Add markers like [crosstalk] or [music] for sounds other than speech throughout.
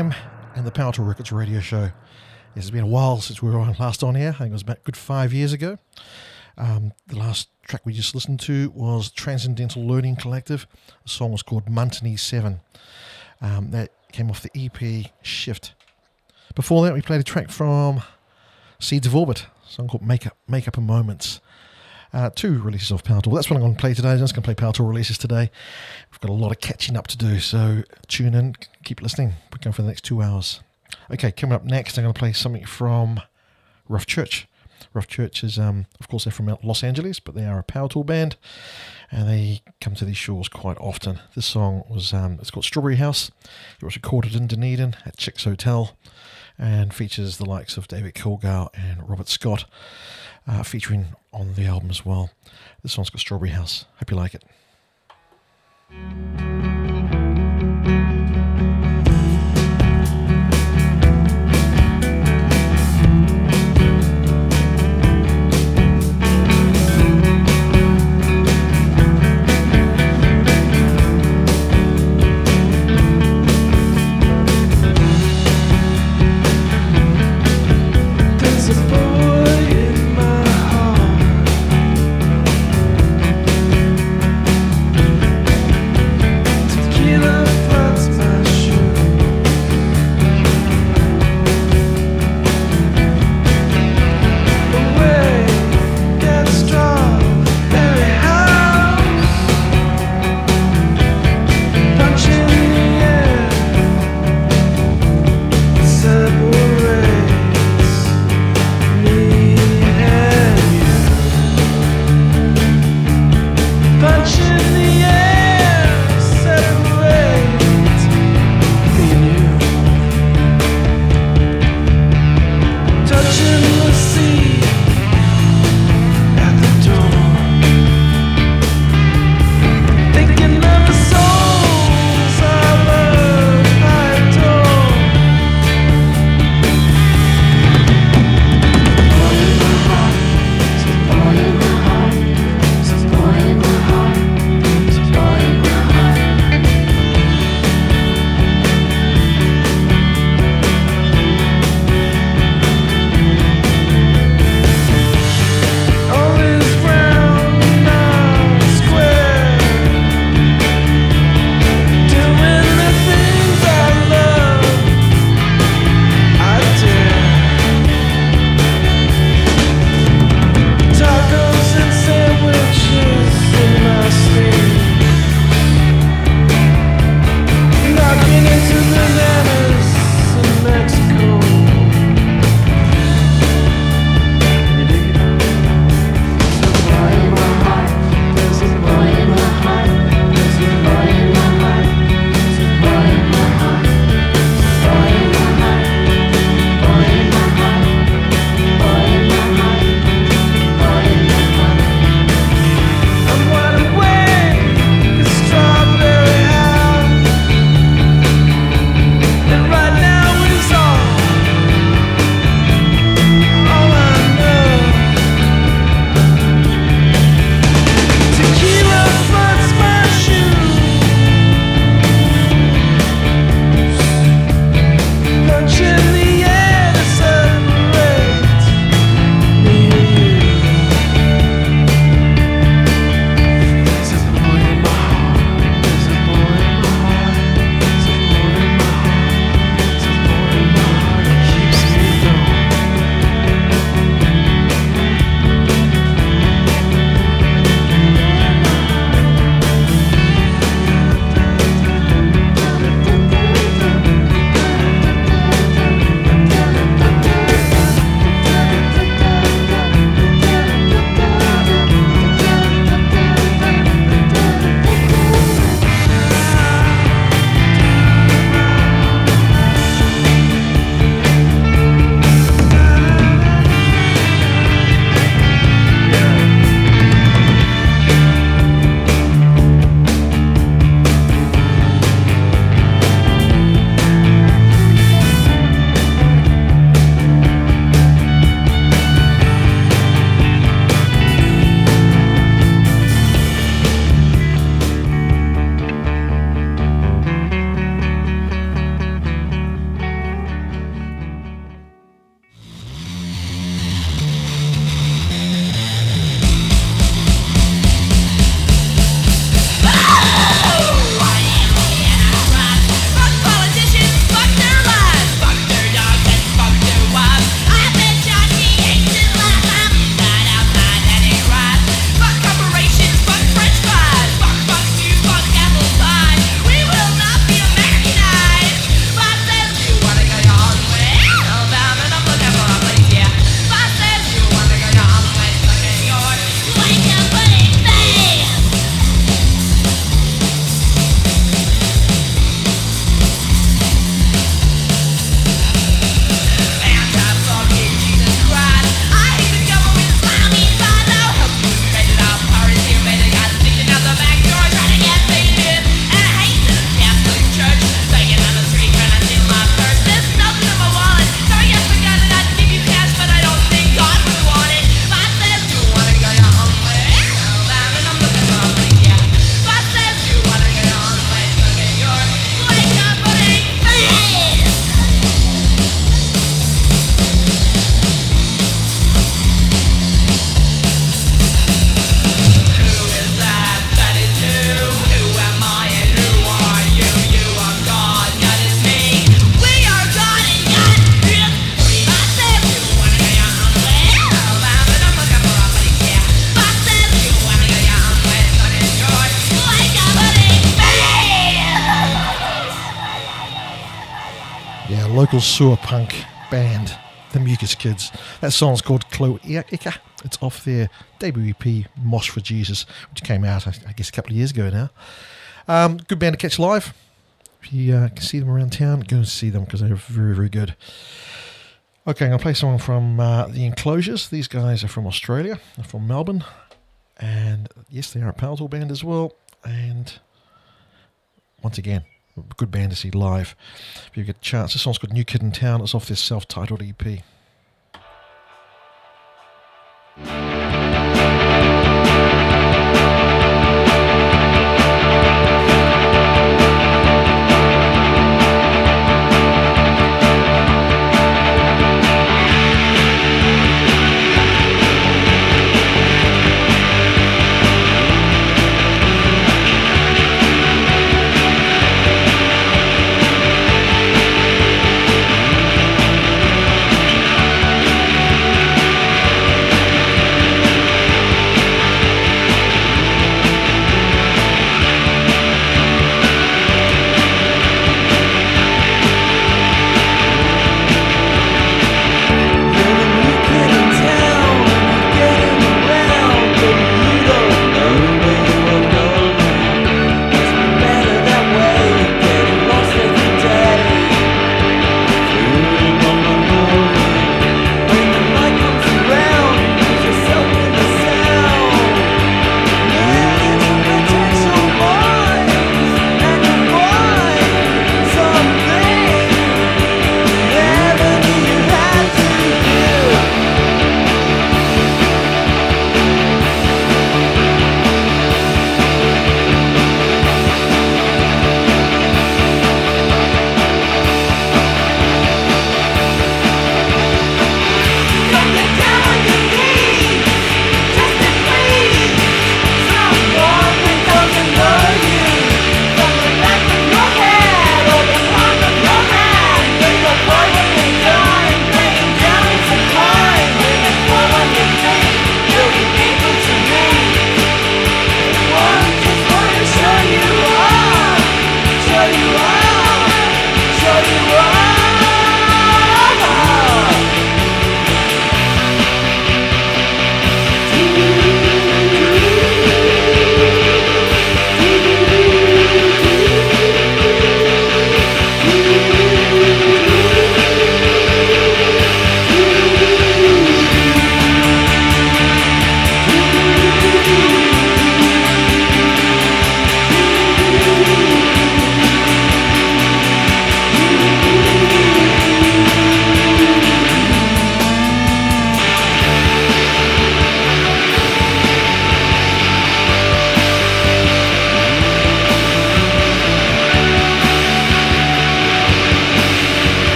to FM and the Power Tool Records radio show. It's been a while since we were last on here. I think it was about good five years ago. Um, the last track we just listened to was Transcendental Learning Collective. The song was called Montany 7. Um, that came off the EP Shift. Before that, we played a track from Seeds of Orbit, a song called Make Up, Make Up a Moments. Uh, two releases of Power Tool. That's what I'm going to play today. I'm just going to play Power Tool releases today. We've got a lot of catching up to do, so tune in, keep listening. We're going for the next two hours. Okay, coming up next, I'm going to play something from Rough Church. Rough Church is, um, of course, they're from Los Angeles, but they are a Power Tool band, and they come to these shores quite often. This song was, um, it's called Strawberry House. It was recorded in Dunedin at Chick's Hotel, and features the likes of David Kilgour and Robert Scott uh, featuring on the album as well. This one's got Strawberry House. Hope you like it. Local sewer punk band, the Mucus Kids. That song's called Chloe Ika. It's off their debut EP, Mosh for Jesus, which came out, I guess, a couple of years ago now. Um, good band to catch live. If you uh, can see them around town, go and see them because they're very, very good. Okay, I'm going to play someone from uh, The Enclosures. These guys are from Australia, they're from Melbourne. And yes, they are a Power Tool band as well. And once again, good band to see live. If you get a chance, this song's called New Kid in Town. It's off this self titled EP.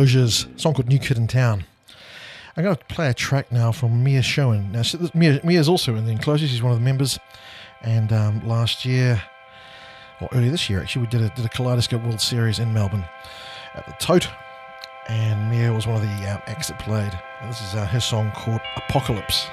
Enclosures, song called New Kid in Town. I'm going to play a track now from Mia Schoen. Now, Mia, Mia's also in the Enclosures, she's one of the members. And um, last year, or earlier this year actually, we did a, did a Kaleidoscope World Series in Melbourne at the Tote. And Mia was one of the uh, acts that played. And this is uh, her song called Apocalypse.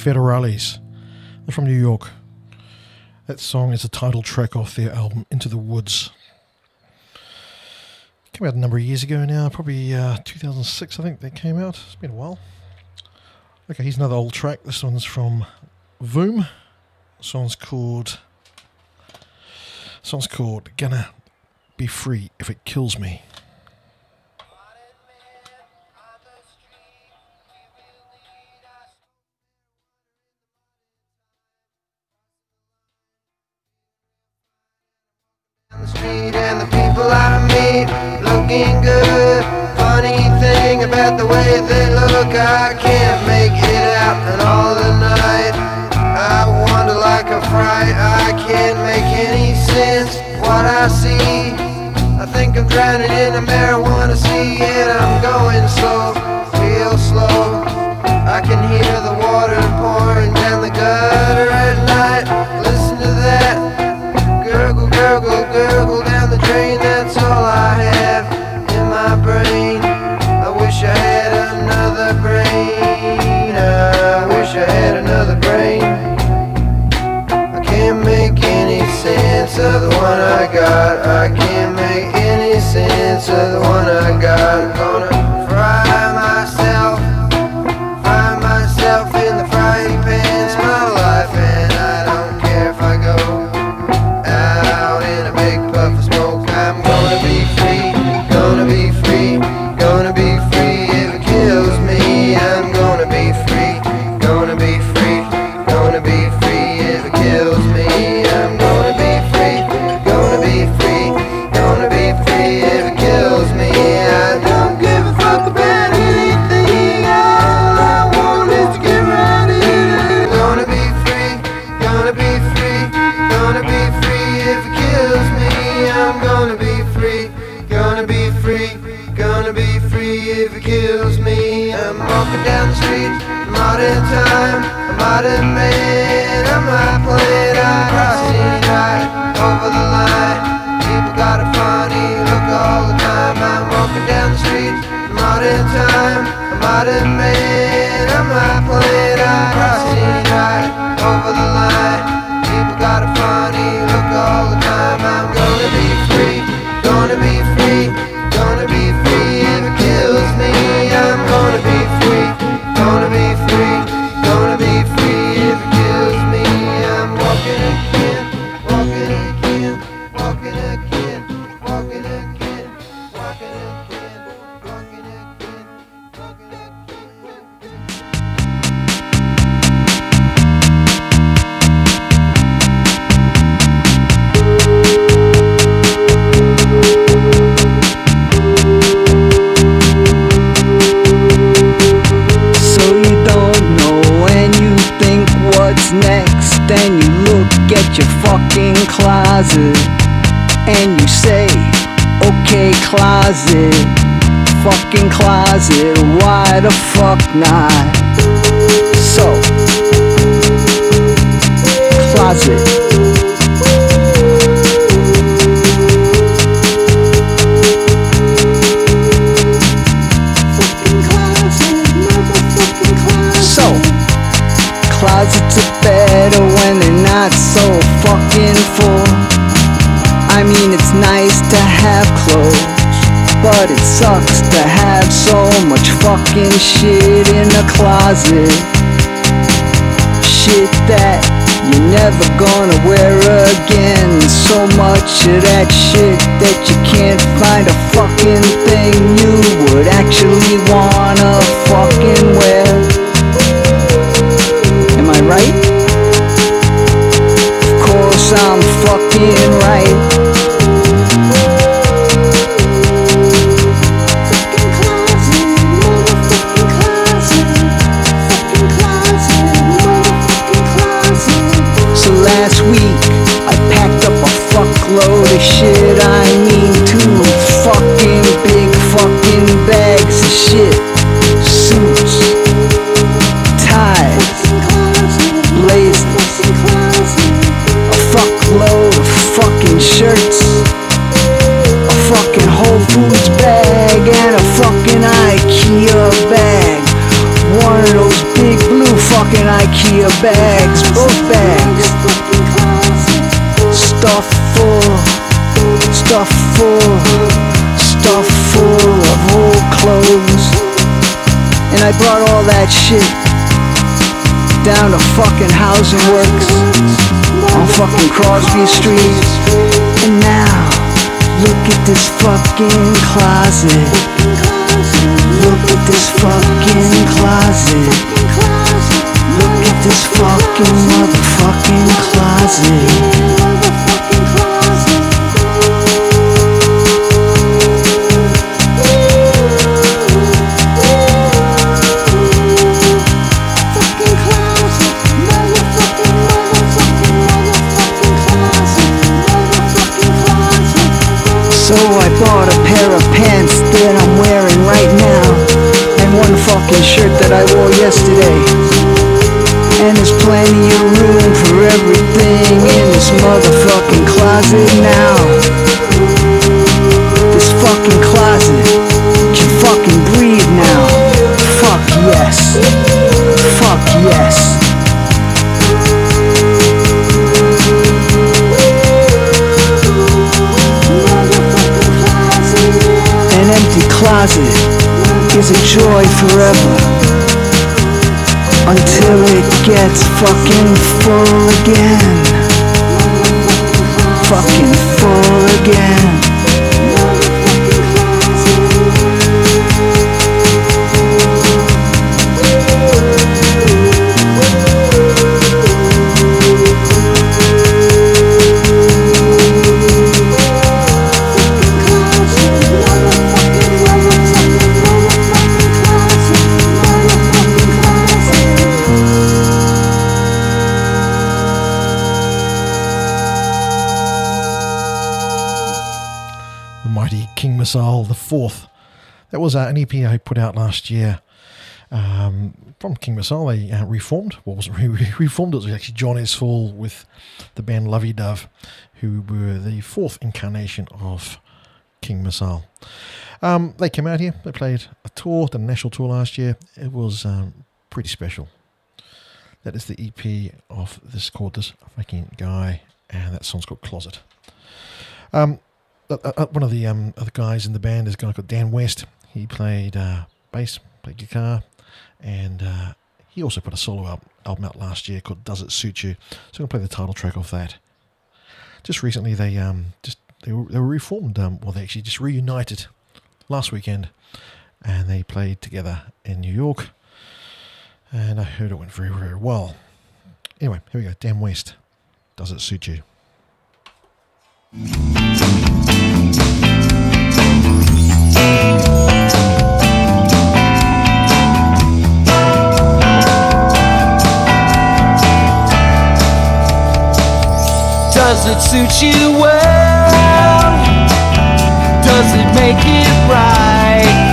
Federales. They're from New York. That song is the title track off their album Into the Woods. Came out a number of years ago now, probably uh, 2006, I think they came out. It's been a while. Okay, here's another old track. This one's from Voom. This song's called. This song's called Gonna Be Free If It Kills Me. I can't make it out and all the night. I wander like a fright, I can't make any sense. What I see, I think I'm drowning in a marijuana sea and I'm going I. I can't make any sense of the a modern man. I'm not playing, I cross any right over the line. People got a funny look all the time. I'm walking down the street, modern time, a modern man. I'm not playing, I cross any right over the line. People got a funny closet and you say, okay, closet, fucking closet, why the fuck not? So, closet. Closet closet So, closets are better when they're not so fucking full. I mean, it's nice to have clothes, but it sucks to have so much fucking shit in a closet. Shit that you're never gonna wear again. So much of that shit that you can't find a fucking thing you would actually wanna fucking wear. Am I right? Of course I'm fucking right. shit, I mean two fucking big fucking bags of shit. Suits, ties, blazers, a fuckload of fucking shirts, a fucking Whole Foods bag, and a fucking IKEA bag. One of those big blue fucking IKEA bags, both bags. Stuff I brought all that shit down to fucking housing works on fucking Crosby Street. And now, look at this fucking closet. Look at this fucking closet. Look at this fucking motherfucking closet. So I bought a pair of pants that I'm wearing right now And one fucking shirt that I wore yesterday. And there's plenty of room for everything in this motherfucking closet now. This fucking closet can fucking breathe now. Fuck yes. Fuck yes closet is a joy forever until it gets fucking full again. Fucking full again. Fourth. That was uh, an EP I put out last year um, from King Missile. They uh, reformed. Well, wasn't re- re- reformed. It was actually John S. Hall with the band Lovey Dove, who were the fourth incarnation of King Missile. Um, they came out here. They played a tour, the national tour last year. It was um, pretty special. That is the EP of this called this fucking guy, and that song's called Closet. Um, uh, one of the um, other guys in the band is a guy called Dan West. He played uh, bass, played guitar, and uh, he also put a solo al- album out last year called "Does It Suit You." So I'm gonna play the title track off that. Just recently, they um, just they were, they were reformed. Um, well, they actually just reunited last weekend, and they played together in New York. And I heard it went very very well. Anyway, here we go. Dan West. Does it suit you? Does it suit you well? Does it make it right?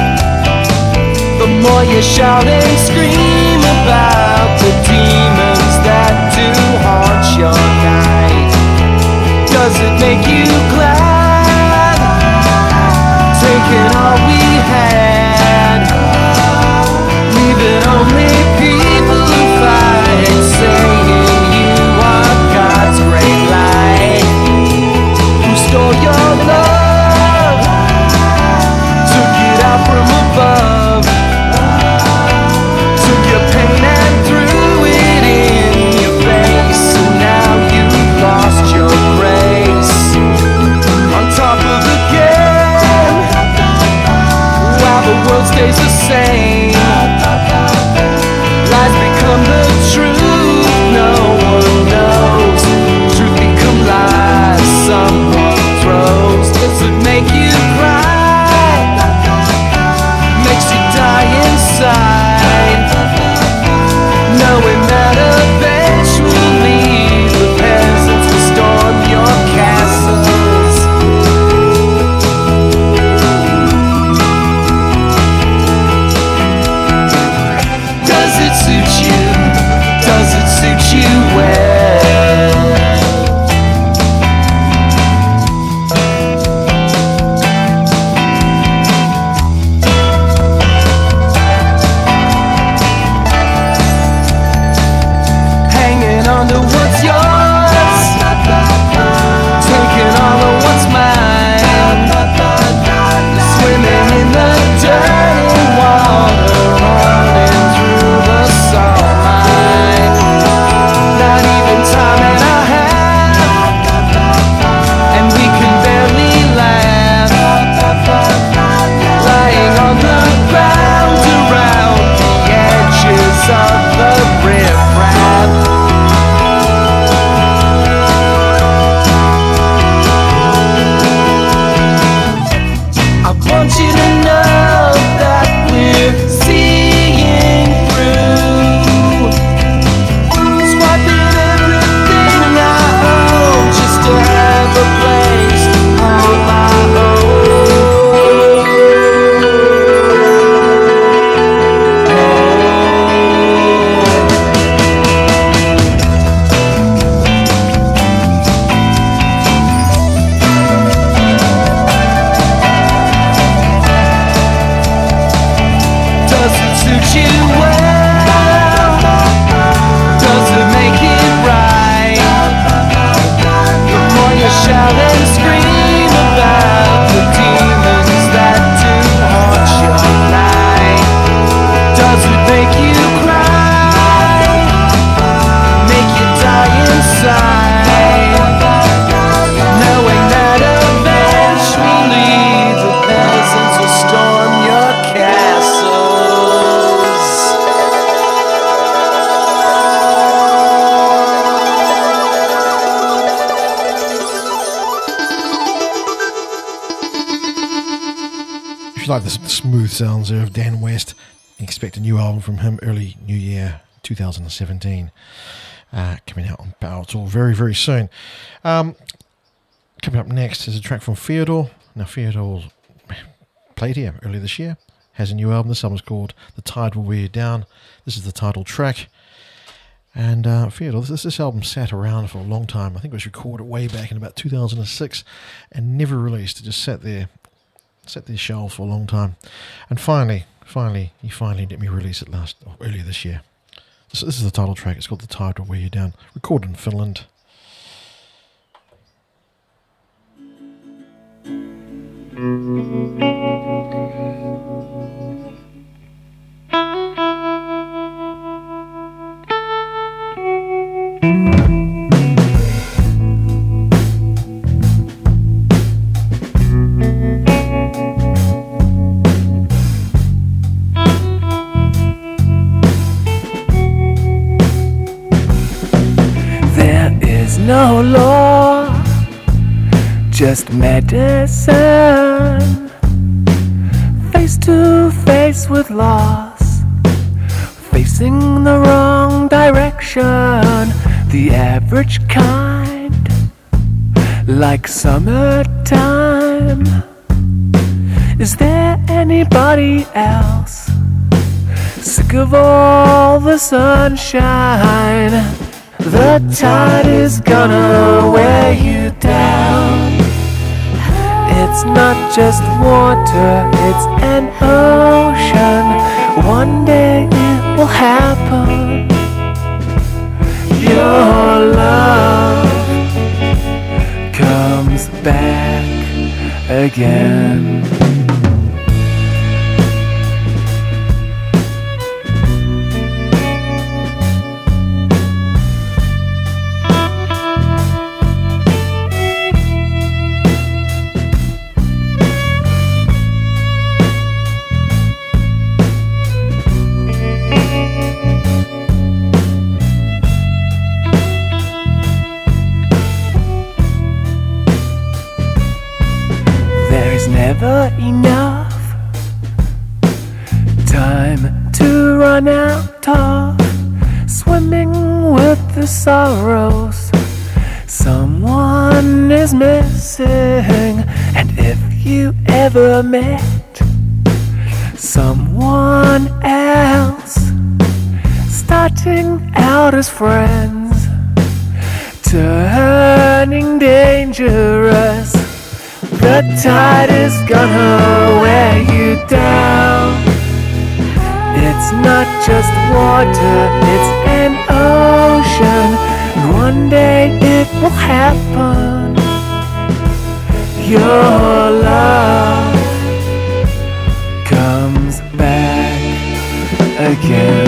The more you shout and scream about the demons that do haunt your night, does it make you glad? Taking all we had, on the smooth sounds of Dan West, expect a new album from him early New Year 2017. Uh, coming out on Power Tool very, very soon. Um, coming up next is a track from Theodore. Now, Theodore played here earlier this year, has a new album. This album's called The Tide Will Wear You Down. This is the title track. And uh, Theodore, this, this album sat around for a long time. I think it was recorded way back in about 2006 and never released. It just sat there, sat there shelves for a long time. And finally, finally, he finally let me release it last earlier this year. So this is the title track. It's called The Tide Will Wear You Down. Recorded in Finland. Medicine. Face to face with loss, facing the wrong direction, the average kind, like summertime. Is there anybody else sick of all the sunshine? The tide is gonna wear you down. It's not just water, it's an ocean. One day it will happen. Your love comes back again. Gonna wear you down. It's not just water, it's an ocean. And one day it will happen. Your love comes back again.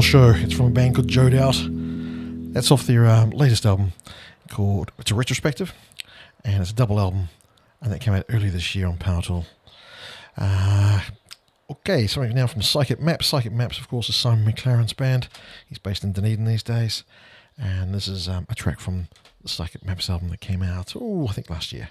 Floor Show. It's from a band called Joe Doubt. That's off their um, latest album called It's a Retrospective, and it's a double album, and that came out earlier this year on Power Tool. Uh, okay, something now from Psychic Maps. Psychic Maps, of course, is Simon McLaren's band. He's based in Dunedin these days, and this is um, a track from the Psychic Maps album that came out, oh, I think last year.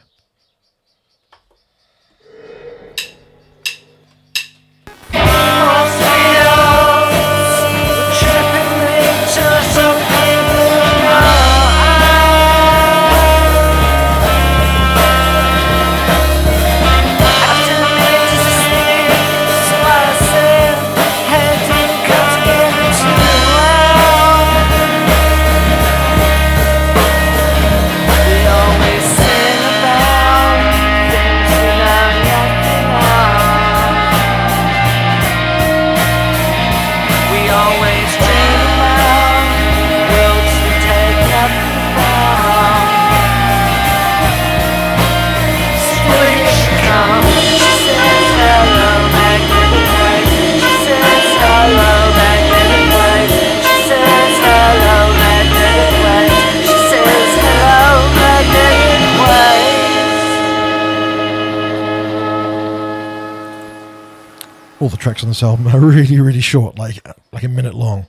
Tracks on this album are [laughs] really, really short, like like a minute long,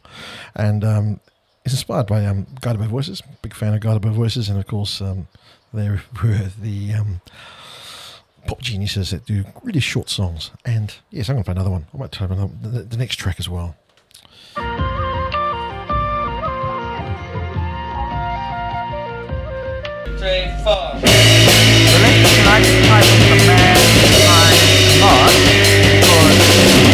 and um, it's inspired by um, Guided by Voices. Big fan of Guided by Voices, and of course, um, they [laughs] were the um, pop geniuses that do really short songs. And yes, I'm going to play another one. I might try another, the, the next track as well. Thank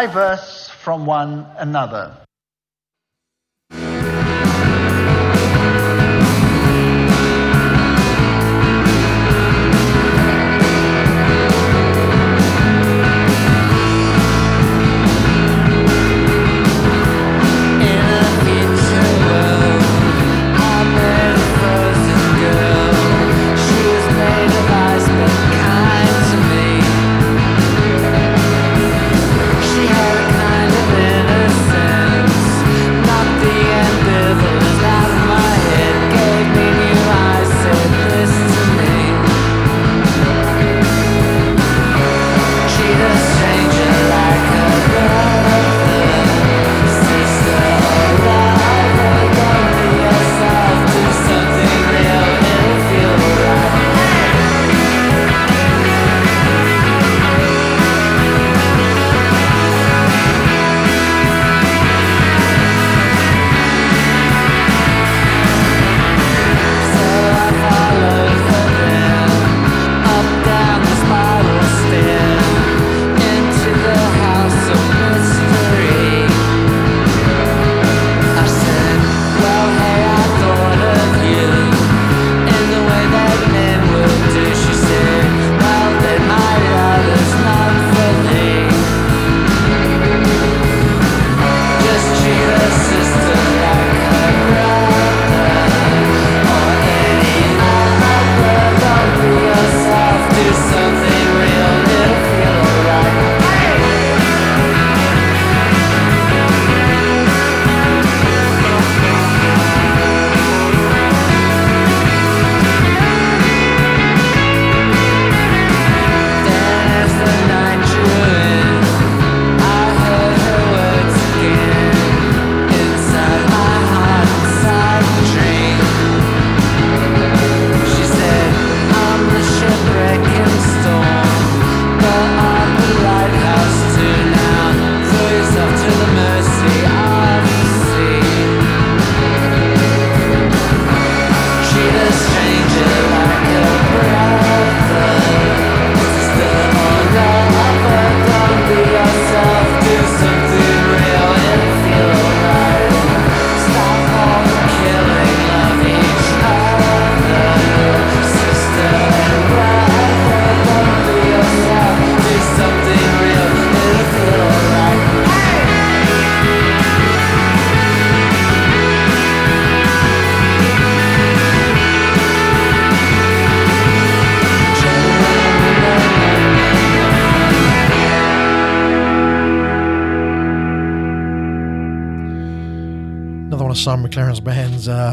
diverse from one another.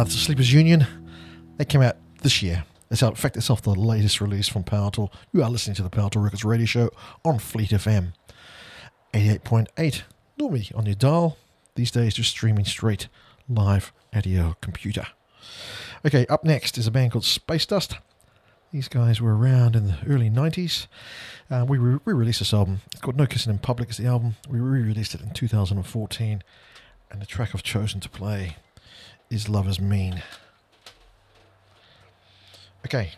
Uh, The Sleepers Union. They came out this year. It's out, in fact, it's off the latest release from Power Tool. You are listening to the Power Tool Records radio show on Fleet FM. 88.8, normally on your dial. These days, just streaming straight live at your computer. Okay, up next is a band called Space Dust. These guys were around in the early 90s. Uh, we re released this album. It's called No Kissing in Public, is the album. We re released it in 2014. And the track I've chosen to play is Lovers Mean. Okay.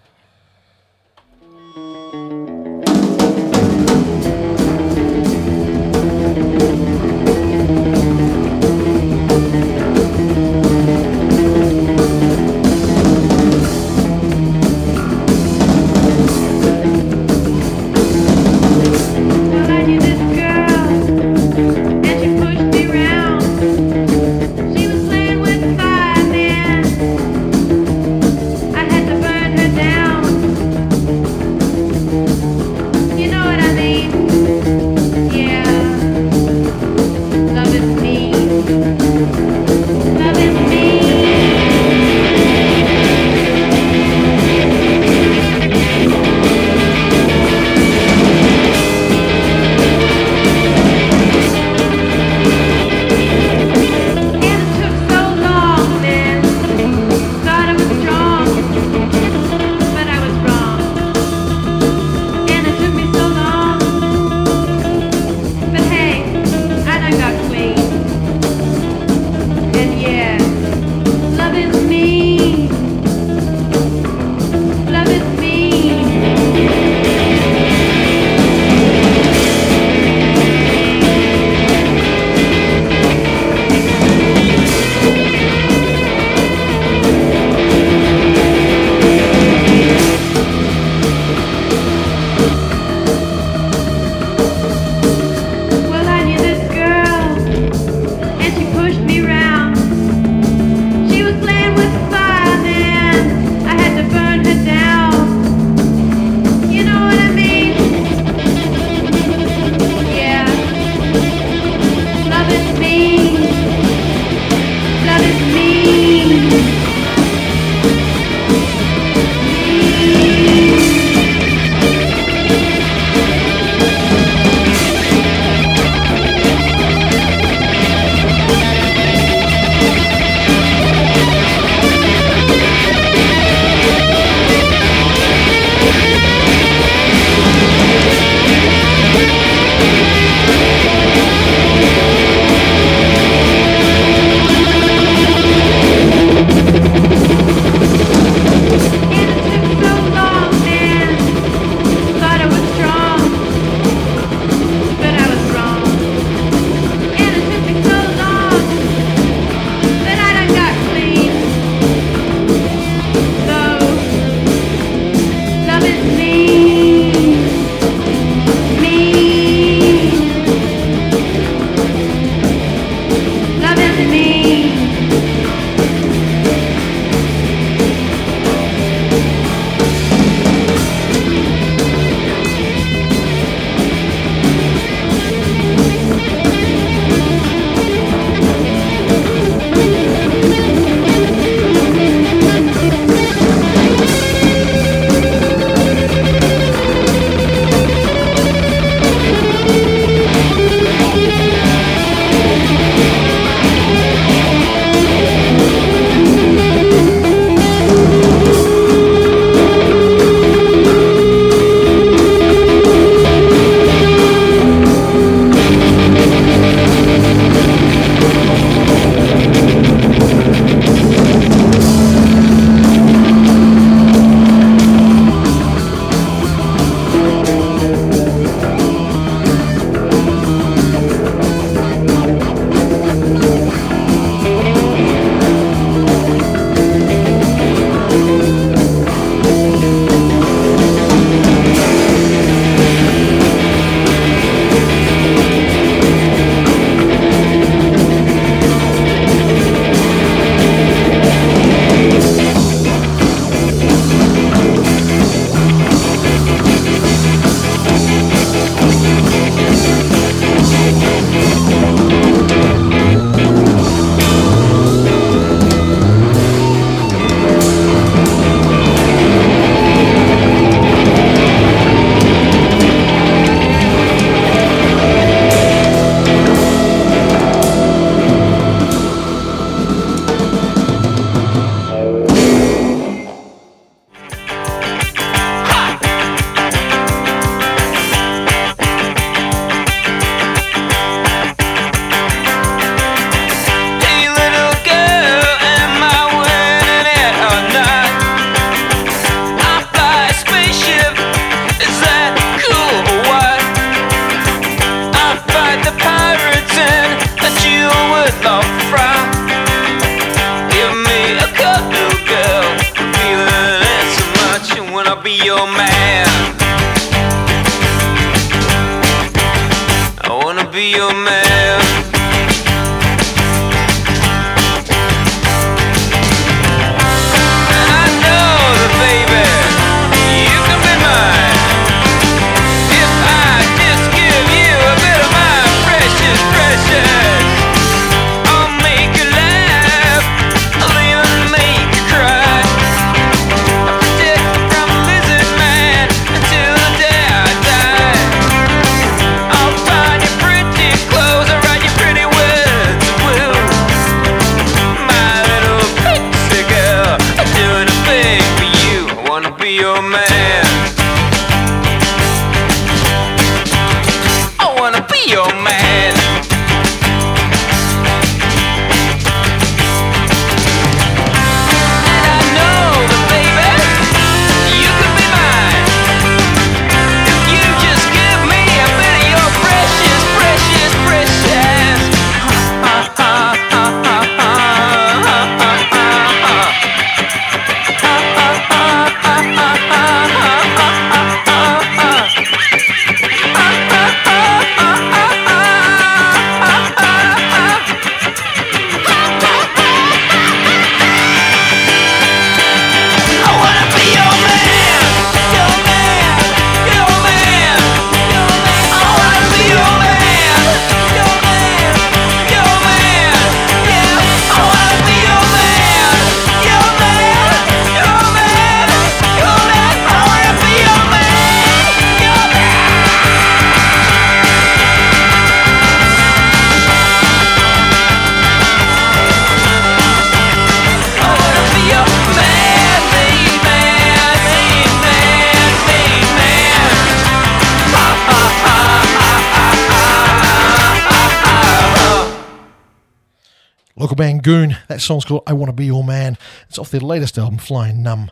That song's called I Want to Be Your Man. It's off their latest album, Flying Numb.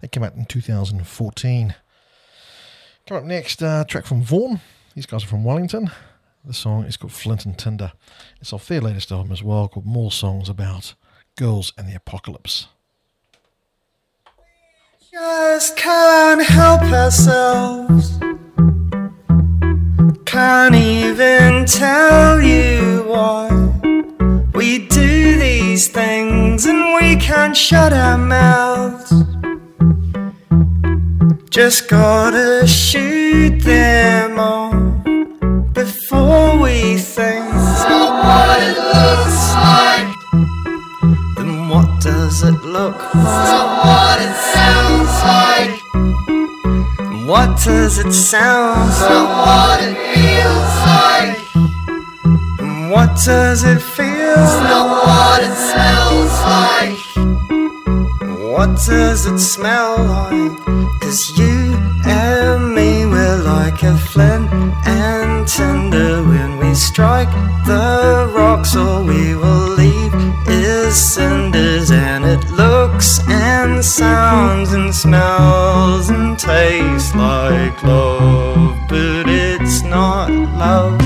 That came out in 2014. Coming up next, uh, track from Vaughan. These guys are from Wellington. The song is called Flint and Tinder. It's off their latest album as well, called More Songs About Girls and the Apocalypse. Just can't help ourselves. Can't even tell you why we these things and we can't shut our mouths. Just gotta shoot them all before we think. what it looks like. Then what does it look like? what it sounds like. What does it sound like? what it feels like. And what does it feel like? what it smells like. What does it smell like? Cause you and me, we're like a flint and tinder when we strike the rocks. All we will leave is cinders, and it looks and sounds and smells and tastes like love, but it's not love.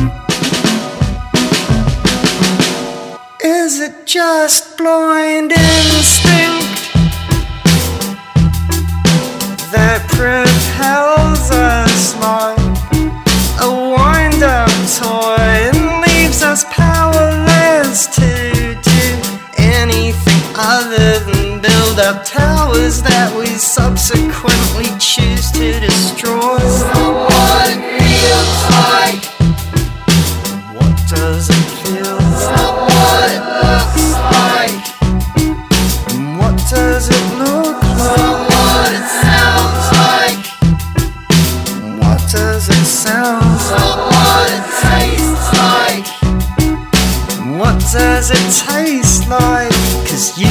It just blind instinct that propels us like a wind up toy and leaves us powerless to do anything other than build up towers that we subsequently choose to destroy? What feels like. What does does it taste like? Cause you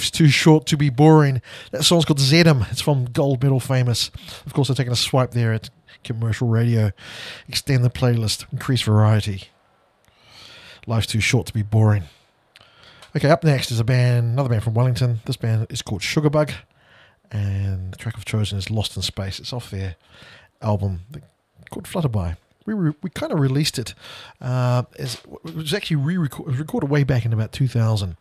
life's too short to be boring. That song's called Zedum. It's from Gold Medal Famous. Of course, I've taken a swipe there at commercial radio. Extend the playlist, increase variety. Life's too short to be boring. Okay, up next is a band, another band from Wellington. This band is called Sugarbug, and the track I've chosen is Lost in Space. It's off their album called Flutterby. We, re- we kind of released it. Uh, as, it was actually was recorded way back in about 2000,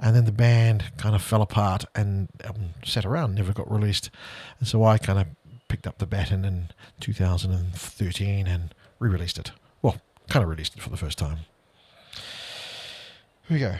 and then the band kind of fell apart and um, sat around, never got released. And so I kind of picked up the baton in 2013 and re-released it. Well, kind of released it for the first time. Here we go.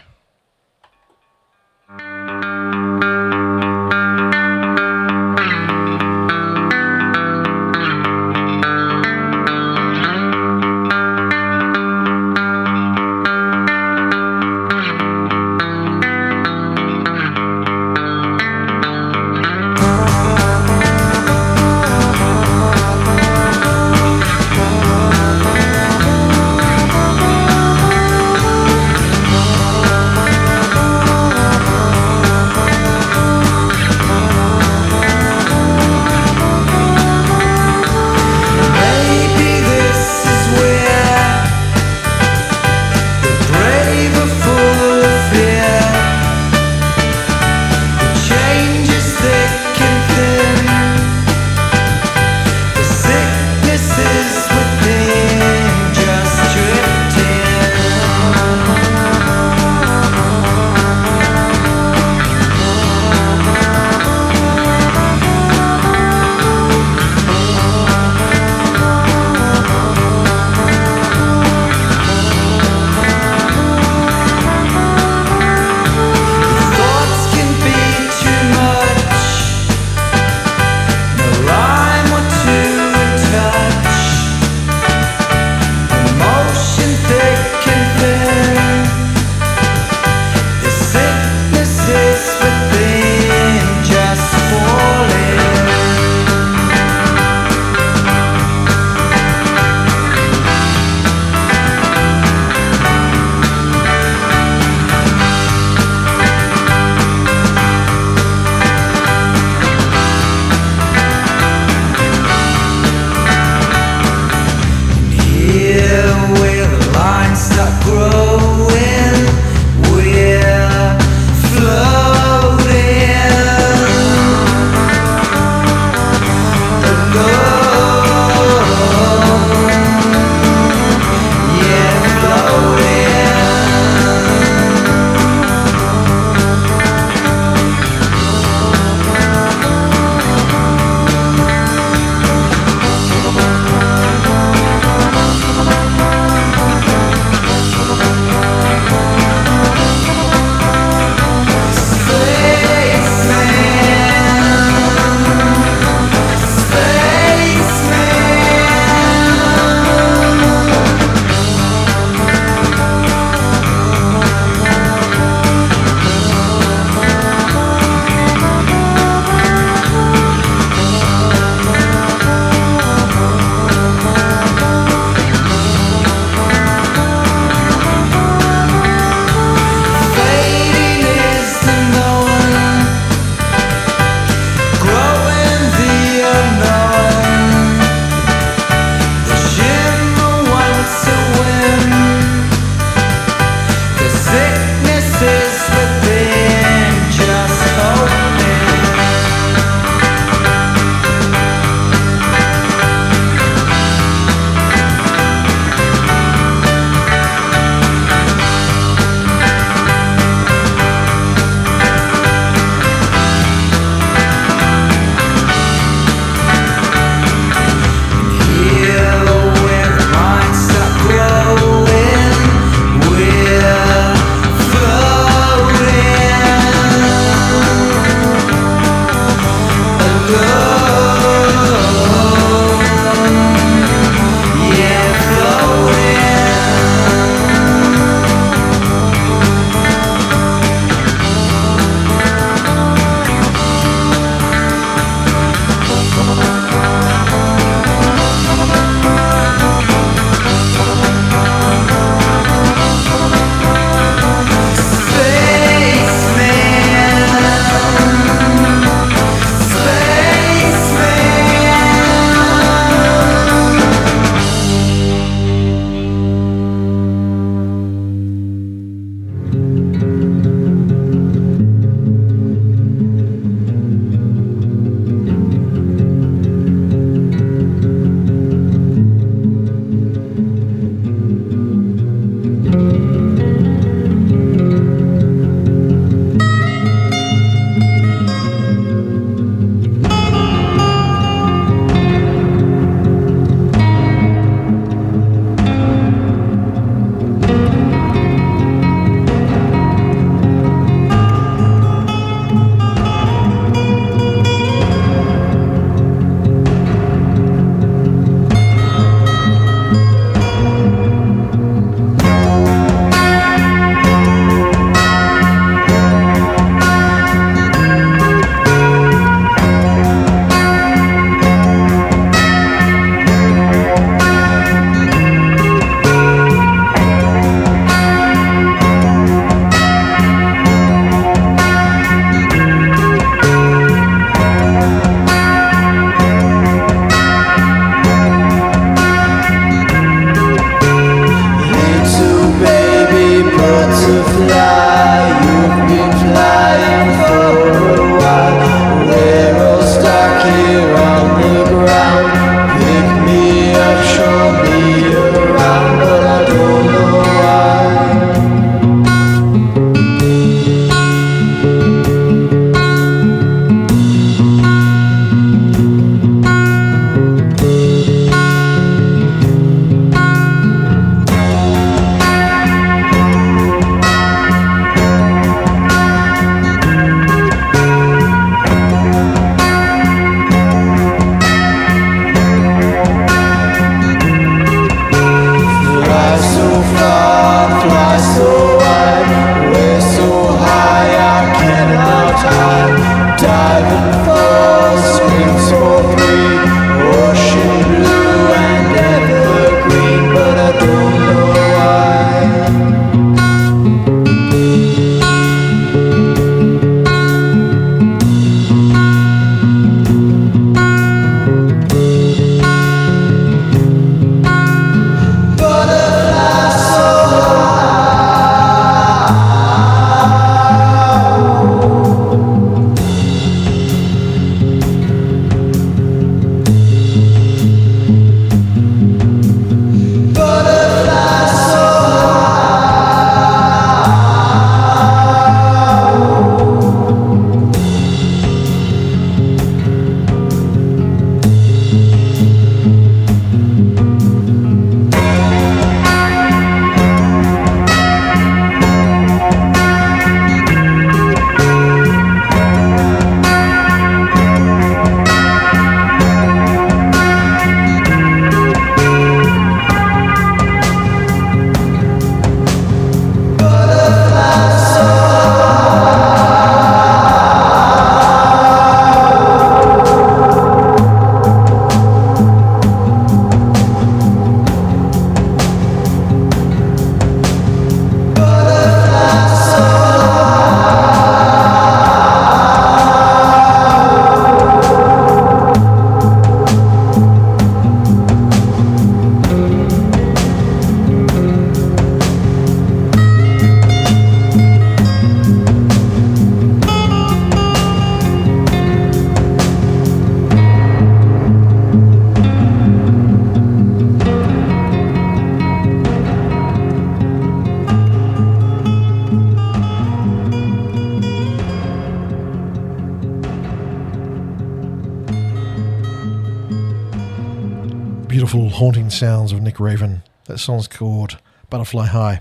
Sounds of Nick Raven. That song's called Butterfly High.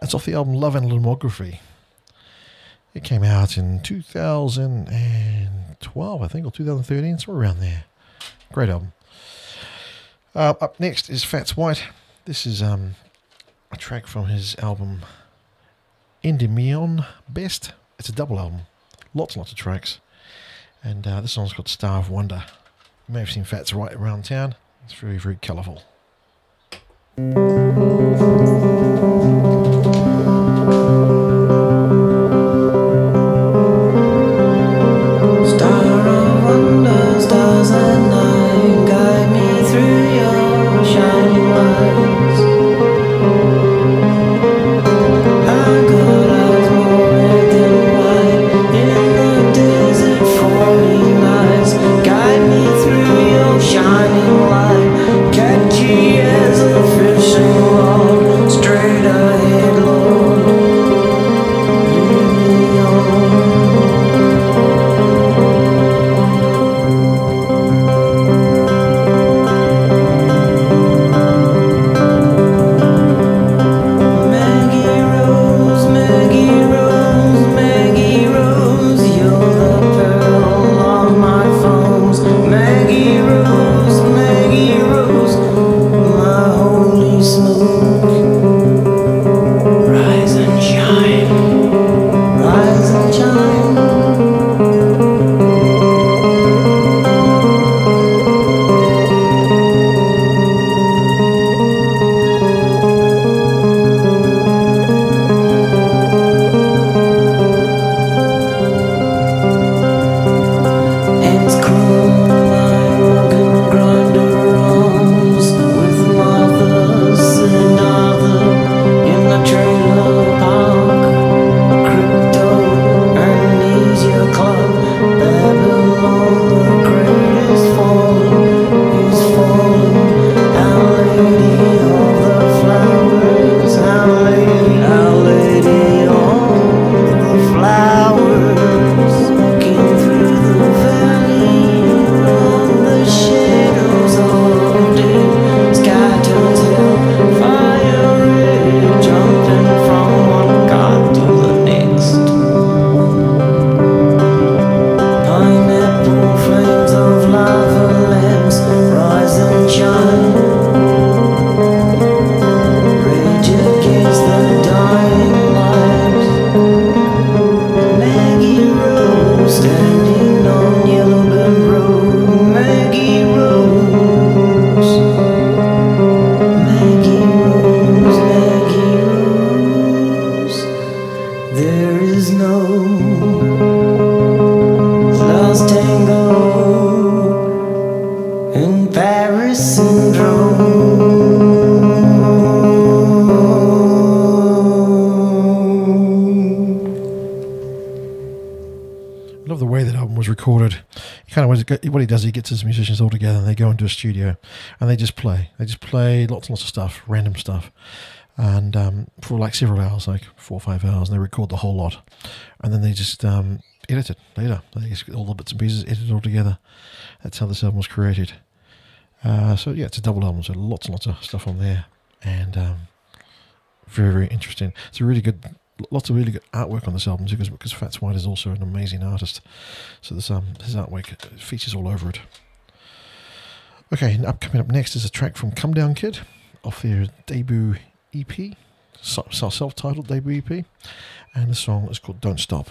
It's off the album Love and Lomography. It came out in 2012, I think, or 2013, somewhere around there. Great album. Uh, up next is Fats White. This is um, a track from his album Endymion Best. It's a double album, lots and lots of tracks. And uh, this song's called Star of Wonder. You may have seen Fats White around town. It's very, very colourful. うん does. He gets his musicians all together and they go into a studio and they just play. They just play lots and lots of stuff, random stuff, and um, for like several hours, like four or five hours, and they record the whole lot, and then they just um, edit it later. They just get all the bits and pieces edited all together. That's how this album was created. Uh, so yeah, it's a double album, so lots and lots of stuff on there, and um, very very interesting. It's a really good, lots of really good artwork on this album too, because because Fats White is also an amazing artist. So this um his artwork features all over it. Okay, and up coming up next is a track from Come Down Kid off their debut EP, self-titled debut EP, and the song is called Don't Stop.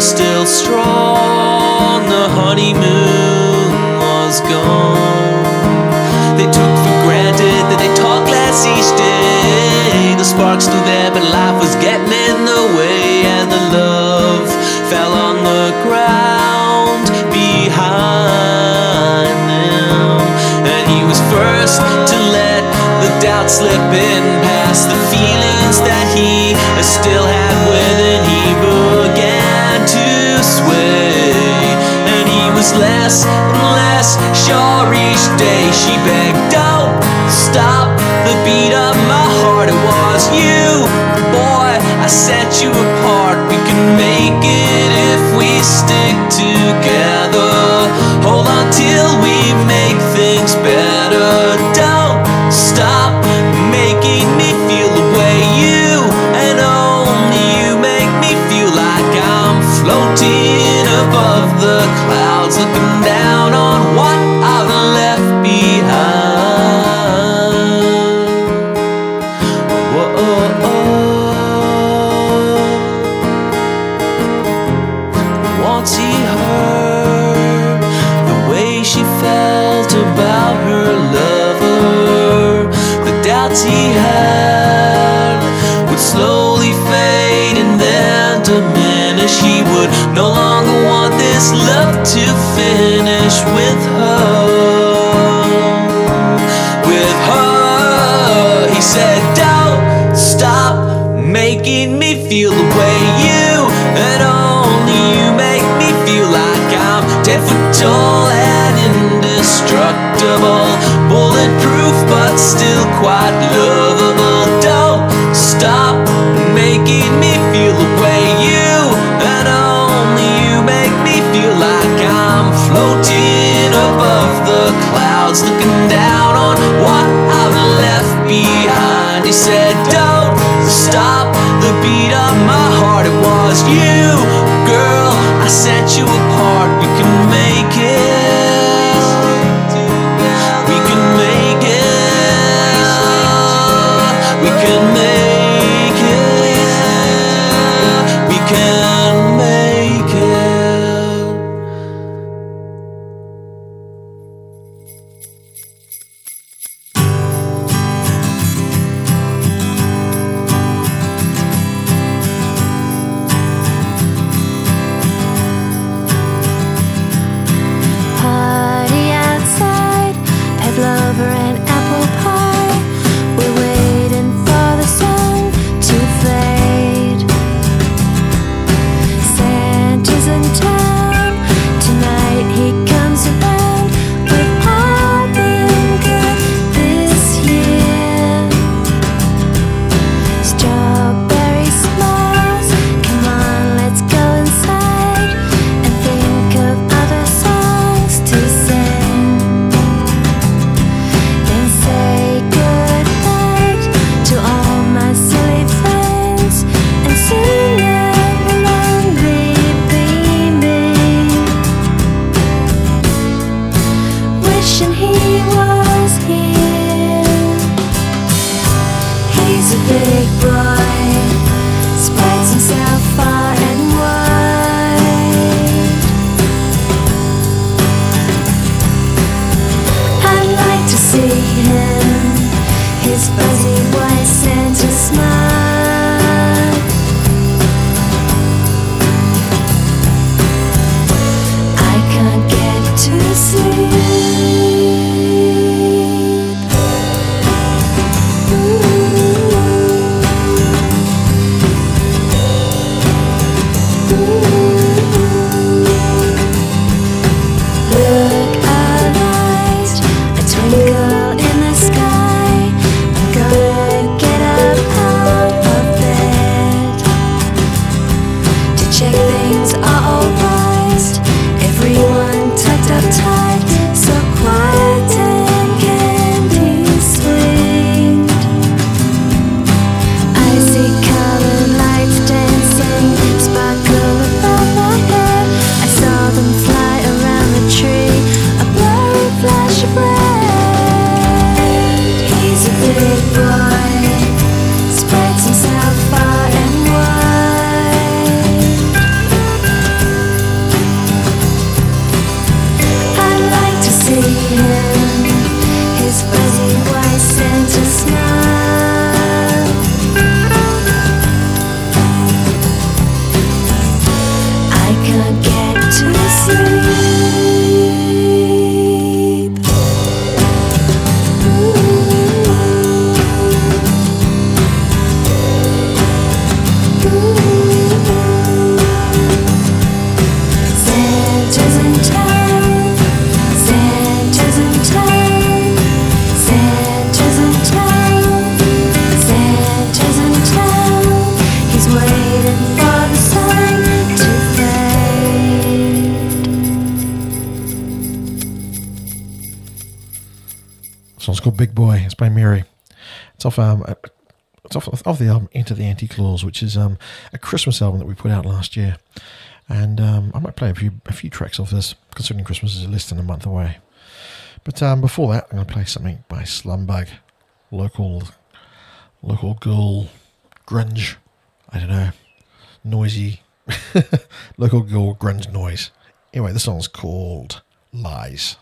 Still strong. The honeymoon was gone. They took for granted that they talked less each day. The spark's still there, but life was getting in the way, and the love fell on the ground behind them. And he was first to let the doubt slip in past the feelings that he still had within. To sway, and he was less and less sure each day. She begged, Don't stop the beat of my heart. It was you, boy. I set you apart. We can make it if we stick together. Hold on till we with her. With her, he said, Don't stop making me feel the way you and only you make me feel like I'm ten foot tall and indestructible, bulletproof but still quite lovable. was you, girl. I set you apart. You can love the album Enter the Anti Claus, which is um, a Christmas album that we put out last year. And um, I might play a few, a few tracks off this, considering Christmas is less than a month away. But um, before that, I'm going to play something by Slumbug, local, local girl, grunge. I don't know, noisy, [laughs] local girl grunge noise. Anyway, the song's called Lies.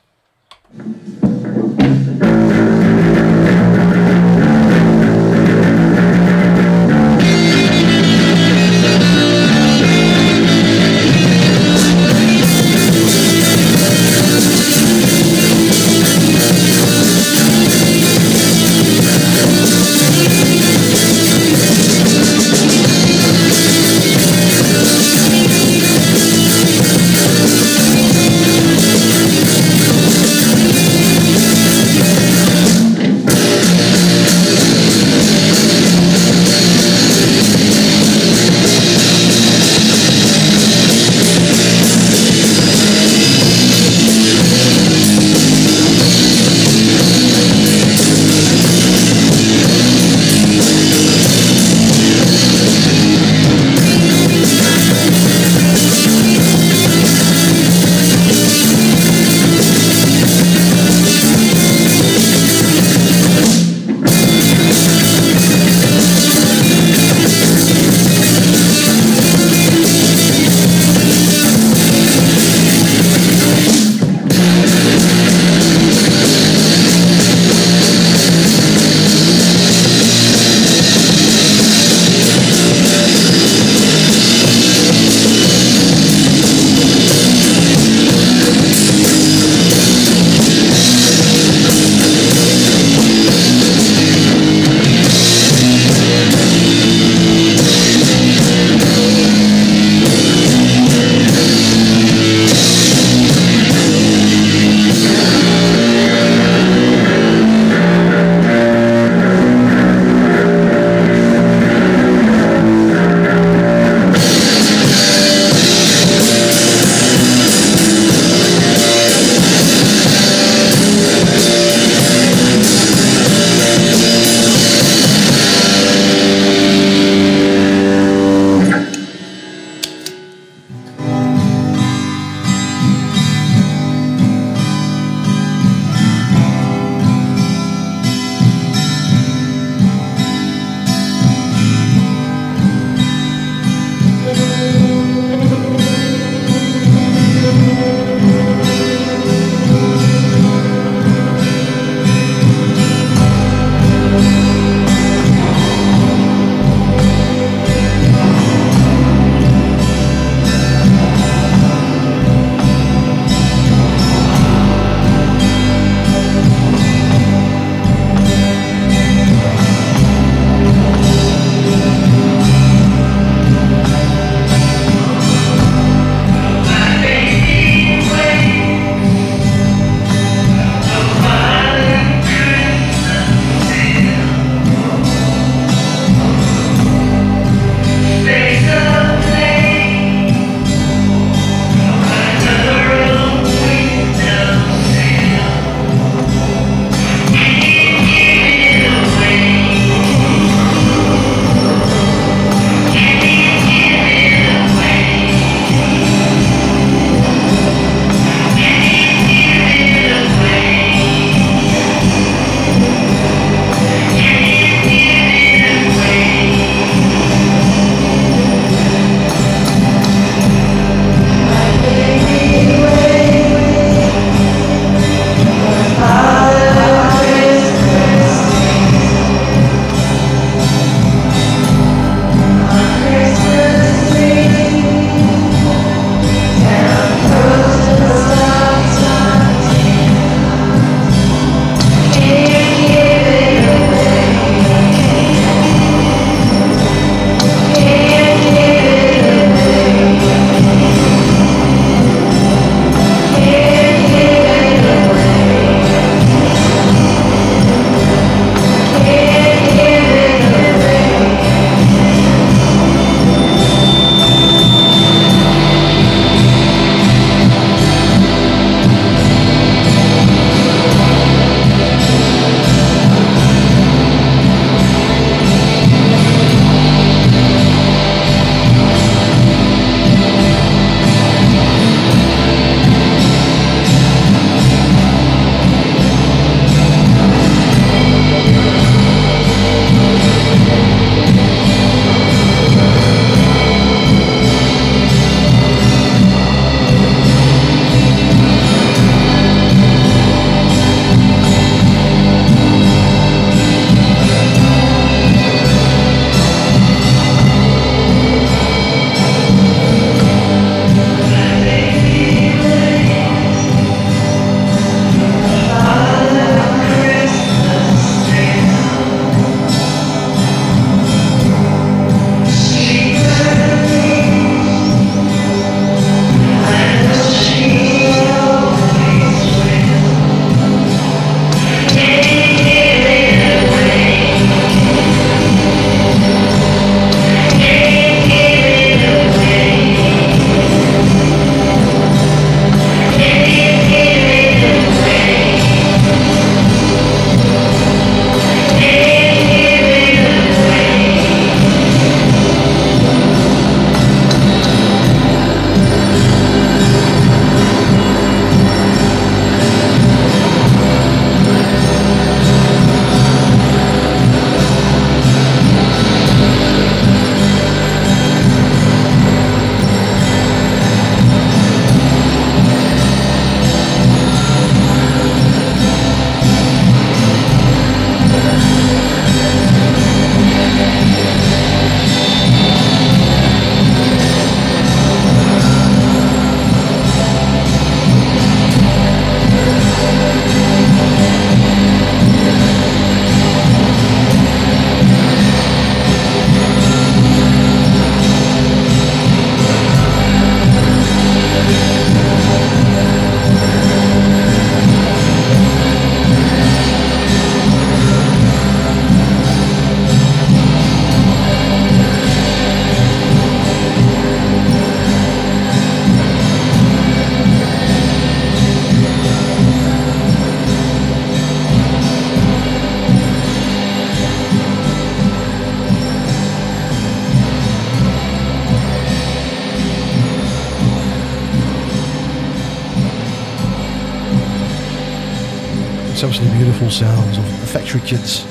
Kids.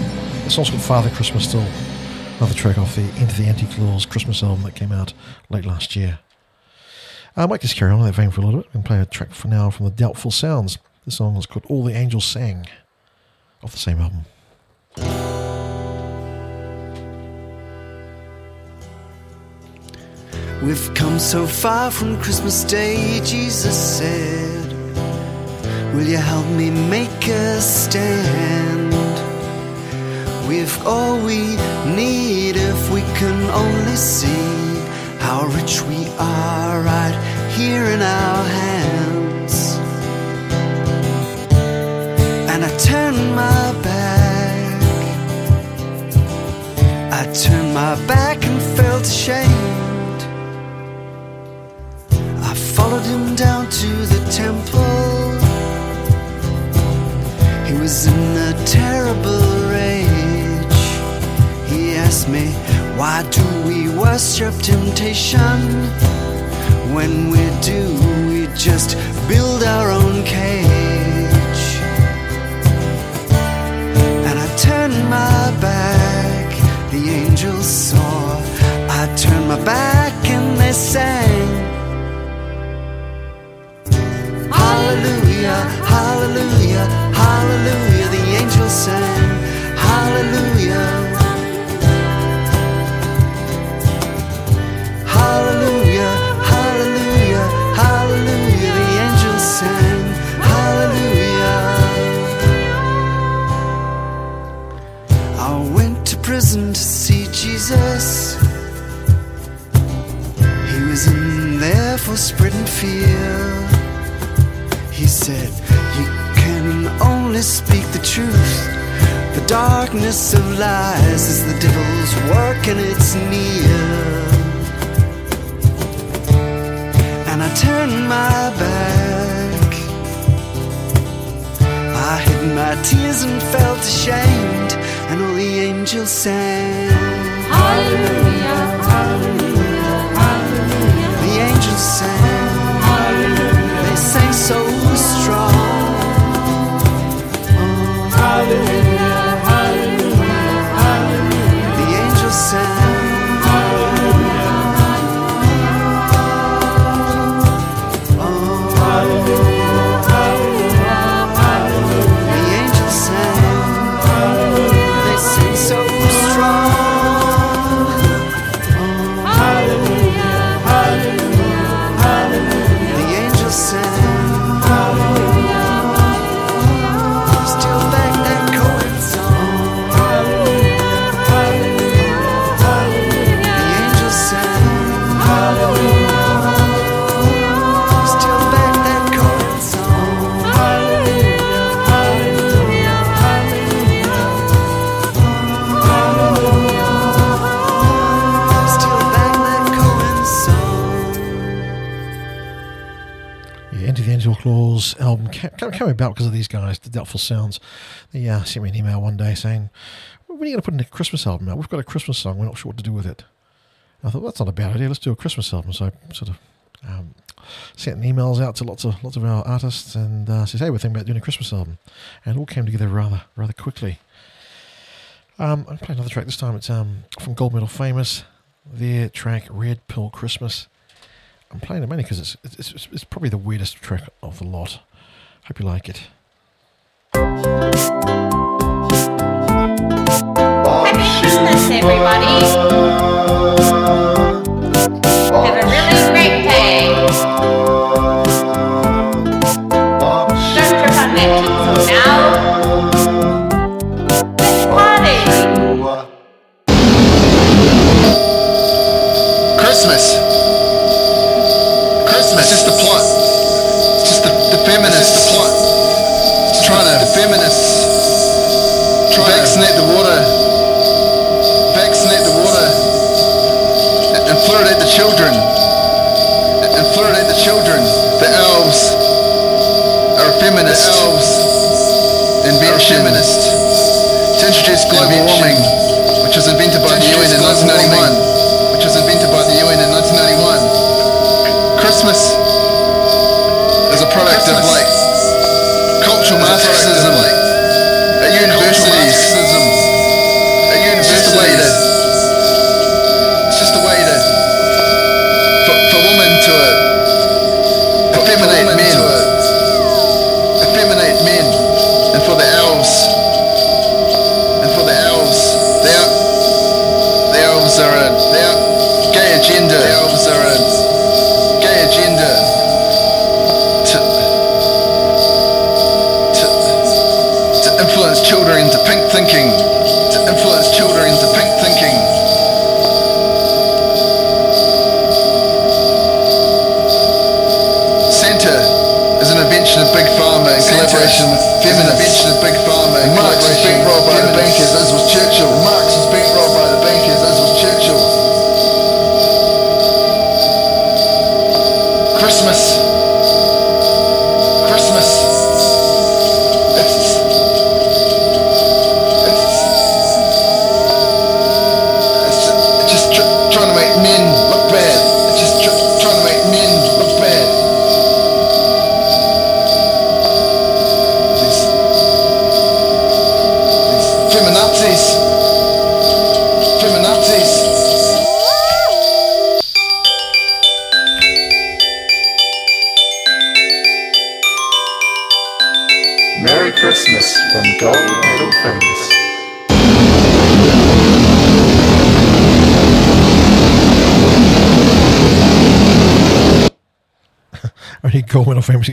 The song's called Father Christmas Still. Another track off the Into the Anti-Claus Christmas album that came out late last year. Uh, I might just carry on in that vein for a little bit and play a track for now from the Doubtful Sounds. The song is called All the Angels Sang off the same album. We've come so far from Christmas Day, Jesus said. Will you help me make a stand? We've all we need if we can only see how rich we are right here in our hands. And I turn my back. I turned my back and felt ashamed. I followed him down to the temple. He was in a Why do we worship temptation? When we do, we just build our own cage. And I turned my back, the angels saw. I turned my back and they sang. Hallelujah, hallelujah, hallelujah, the angels sang. Spreading fear. He said, You can only speak the truth. The darkness of lies is the devil's work and it's near. And I turned my back. I hid my tears and felt ashamed. And all the angels sang. Hallelujah, The sang. Hallelujah. They sang so strong. Oh, hallelujah, Claus album ca- ca- came about because of these guys, the Doubtful Sounds. They uh, sent me an email one day saying, When are you going to put in a Christmas album out? We've got a Christmas song, we're not sure what to do with it. I thought, That's not a bad idea, let's do a Christmas album. So I sort of um, sent emails out to lots of lots of our artists and uh, says, Hey, we're thinking about doing a Christmas album. And it all came together rather rather quickly. Um, I'm playing another track this time. It's um, from Gold Medal Famous, their track Red Pill Christmas. I'm playing it mainly because it's, it's, it's, it's probably the weirdest track of the lot. Hope you like it. Happy Christmas, everybody. Have a really great day.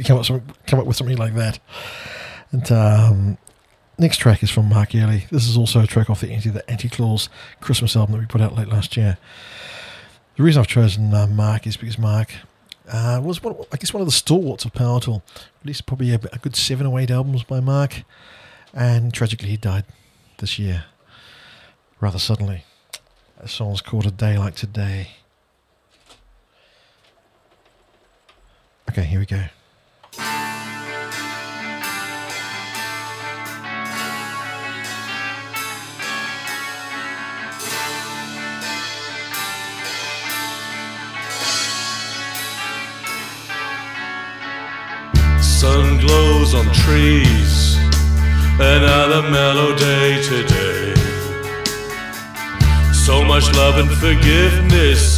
Could come up, some, come up with something like that. And um, next track is from Mark Early. This is also a track off the Anti the Anti Claus Christmas album that we put out late last year. The reason I've chosen uh, Mark is because Mark uh, was, one, I guess, one of the stalwarts of Power Tool. Released probably a, a good seven or eight albums by Mark, and tragically he died this year, rather suddenly. The song's called A Day Like Today. Okay, here we go.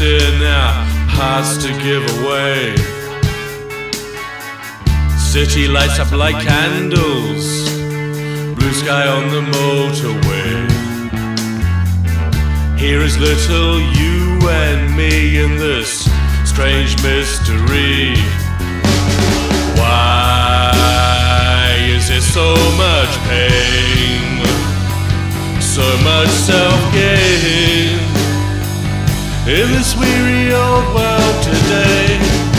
In our hearts to give away. City lights up like candles, blue sky on the motorway. Here is little you and me in this strange mystery. Why is there so much pain? So much self gain in this weary old world today?